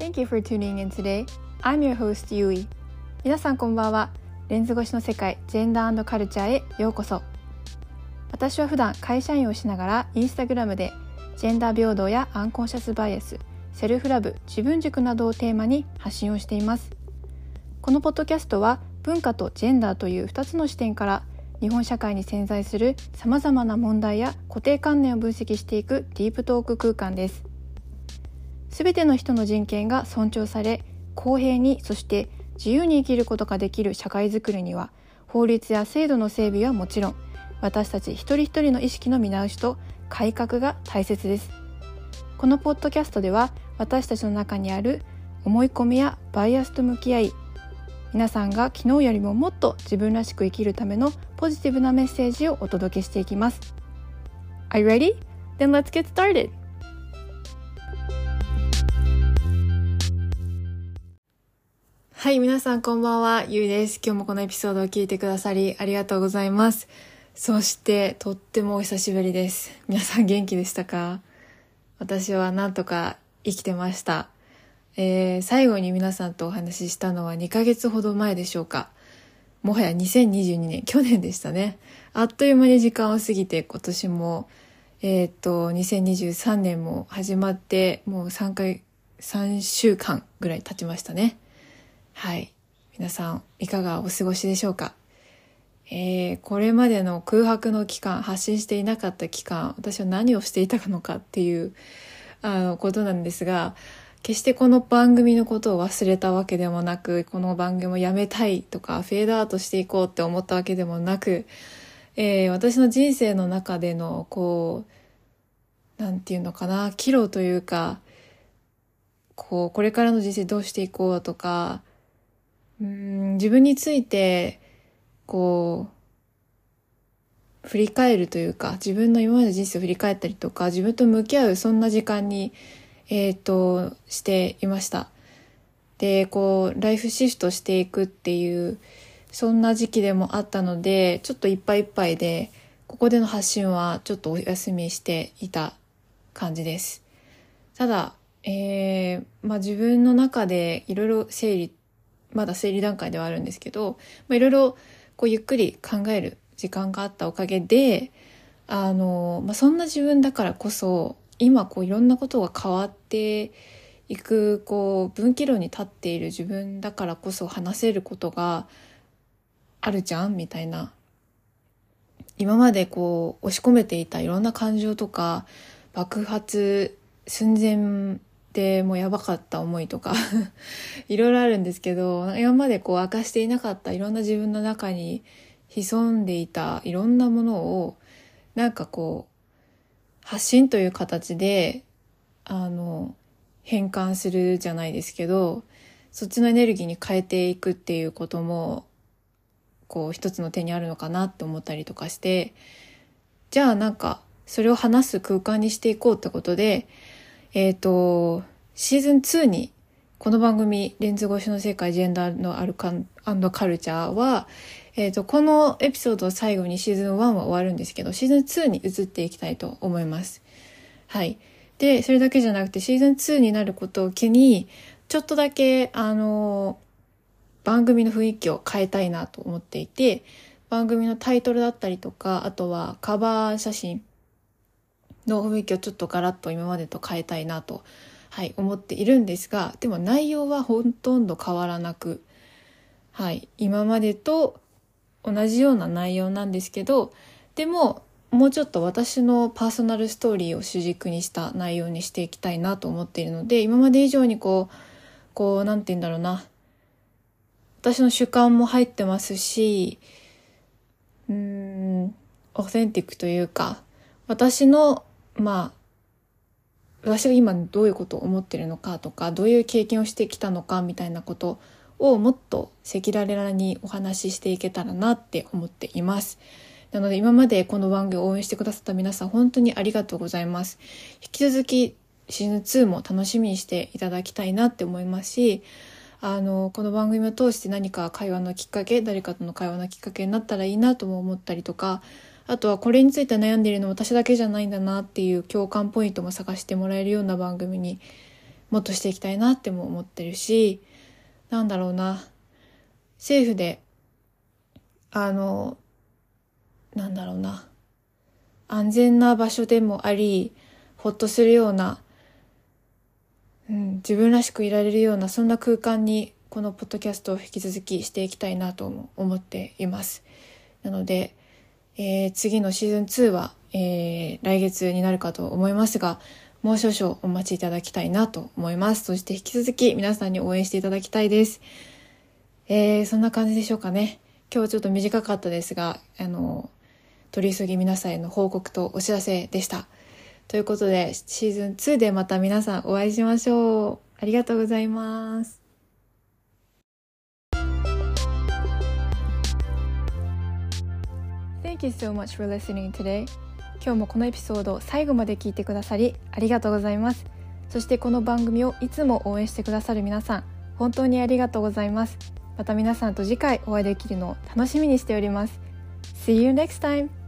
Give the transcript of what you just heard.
Thank you for tuning in today. I'm your host, Yui. 皆さんこんばんは。レンズ越しの世界、ジェンダーカルチャーへようこそ。私は普段会社員をしながらインスタグラムでジェンダー平等やアンコンシャスバイアス、セルフラブ、自分軸などをテーマに発信をしています。このポッドキャストは文化とジェンダーという2つの視点から日本社会に潜在するさまざまな問題や固定観念を分析していくディープトーク空間です。すべての人の人権が尊重され公平にそして自由に生きることができる社会づくりには法律や制度の整備はもちろん私たち一人一人の意識の見直しと改革が大切ですこのポッドキャストでは私たちの中にある思い込みやバイアスと向き合い皆さんが昨日よりももっと自分らしく生きるためのポジティブなメッセージをお届けしていきます Are you ready? Then let's get started! はい、皆さんこんばんは、ゆいです。今日もこのエピソードを聞いてくださりありがとうございます。そして、とってもお久しぶりです。皆さん元気でしたか？私はなんとか生きてました。えー、最後に皆さんとお話ししたのは2ヶ月ほど前でしょうか。もはや2022年、去年でしたね。あっという間に時間を過ぎて今年も、えー、っと、2023年も始まってもう3回、3週間ぐらい経ちましたね。はい。皆さん、いかがお過ごしでしょうか？えー、これまでの空白の期間、発信していなかった期間、私は何をしていたのかっていう、あの、ことなんですが、決してこの番組のことを忘れたわけでもなく、この番組をやめたいとか、フェードアウトしていこうって思ったわけでもなく、えー、私の人生の中での、こう、なんていうのかな、岐路というか、こう、これからの人生どうしていこうとか、うん自分についてこう振り返るというか自分の今までの人生を振り返ったりとか自分と向き合うそんな時間にえっ、としていました。でこうライフシフトしていくっていうそんな時期でもあったのでちょっといっぱいいっぱいでここでの発信はちょっとお休みしていた感じです。ただえー、まあ自分の中でいろいろ整理まだ整理段階ではあるんですけど、まあ、いろいろこうゆっくり考える時間があったおかげで、あの、まあ、そんな自分だからこそ、今こういろんなことが変わっていく、こう分岐路に立っている自分だからこそ話せることがあるじゃんみたいな。今までこう押し込めていたいろんな感情とか爆発寸前でもうやばかった思いとか いろいろあるんですけど今までこう明かしていなかったいろんな自分の中に潜んでいたいろんなものをなんかこう発信という形であの変換するじゃないですけどそっちのエネルギーに変えていくっていうこともこう一つの手にあるのかなって思ったりとかしてじゃあなんかそれを話す空間にしていこうってことでえっ、ー、と、シーズン2に、この番組、レンズ越しの世界ジェンダーのあるカンドカルチャーは、えっ、ー、と、このエピソードを最後にシーズン1は終わるんですけど、シーズン2に移っていきたいと思います。はい。で、それだけじゃなくて、シーズン2になることを機に、ちょっとだけ、あの、番組の雰囲気を変えたいなと思っていて、番組のタイトルだったりとか、あとはカバー写真の雰囲気をちょっとガラッと今までと変えたいなと、はい、思っているんですが、でも内容はほとんど変わらなく、はい、今までと同じような内容なんですけど、でも、もうちょっと私のパーソナルストーリーを主軸にした内容にしていきたいなと思っているので、今まで以上にこう、こう、なんて言うんだろうな。私の主観も入ってますし、うーん、オーセンティックというか、私のまあ私が今どういうことを思ってるのかとかどういう経験をしてきたのかみたいなことをもっと赤裸々にお話ししていけたらなって思っています。なので今までこの番組を応援してくださった皆さん本当にありがとうございます。引き続きシーズン2も楽しみにしていただきたいなって思いますし、あの、この番組を通して何か会話のきっかけ、誰かとの会話のきっかけになったらいいなとも思ったりとか、あとはこれについて悩んでいるの私だけじゃないんだなっていう共感ポイントも探してもらえるような番組にもっとしていきたいなっても思ってるし、なんだろうな、政府で、あの、なんだろうな、安全な場所でもあり、ほっとするような、うん、自分らしくいられるような、そんな空間にこのポッドキャストを引き続きしていきたいなとも思っています。なので、えー、次のシーズン2は、えー、来月になるかと思いますが、もう少々お待ちいただきたいなと思います。そして引き続き皆さんに応援していただきたいです。えー、そんな感じでしょうかね。今日ちょっと短かったですが、あの、取り急ぎ皆さんへの報告とお知らせでした。ということで、シーズン2でまた皆さんお会いしましょう。ありがとうございます。Thank you so much for listening today. 今日もこのエピソードを最後まで聞いてくださりありがとうございますそしてこの番組をいつも応援してくださる皆さん本当にありがとうございますまた皆さんと次回お会いできるのを楽しみにしております See you next time!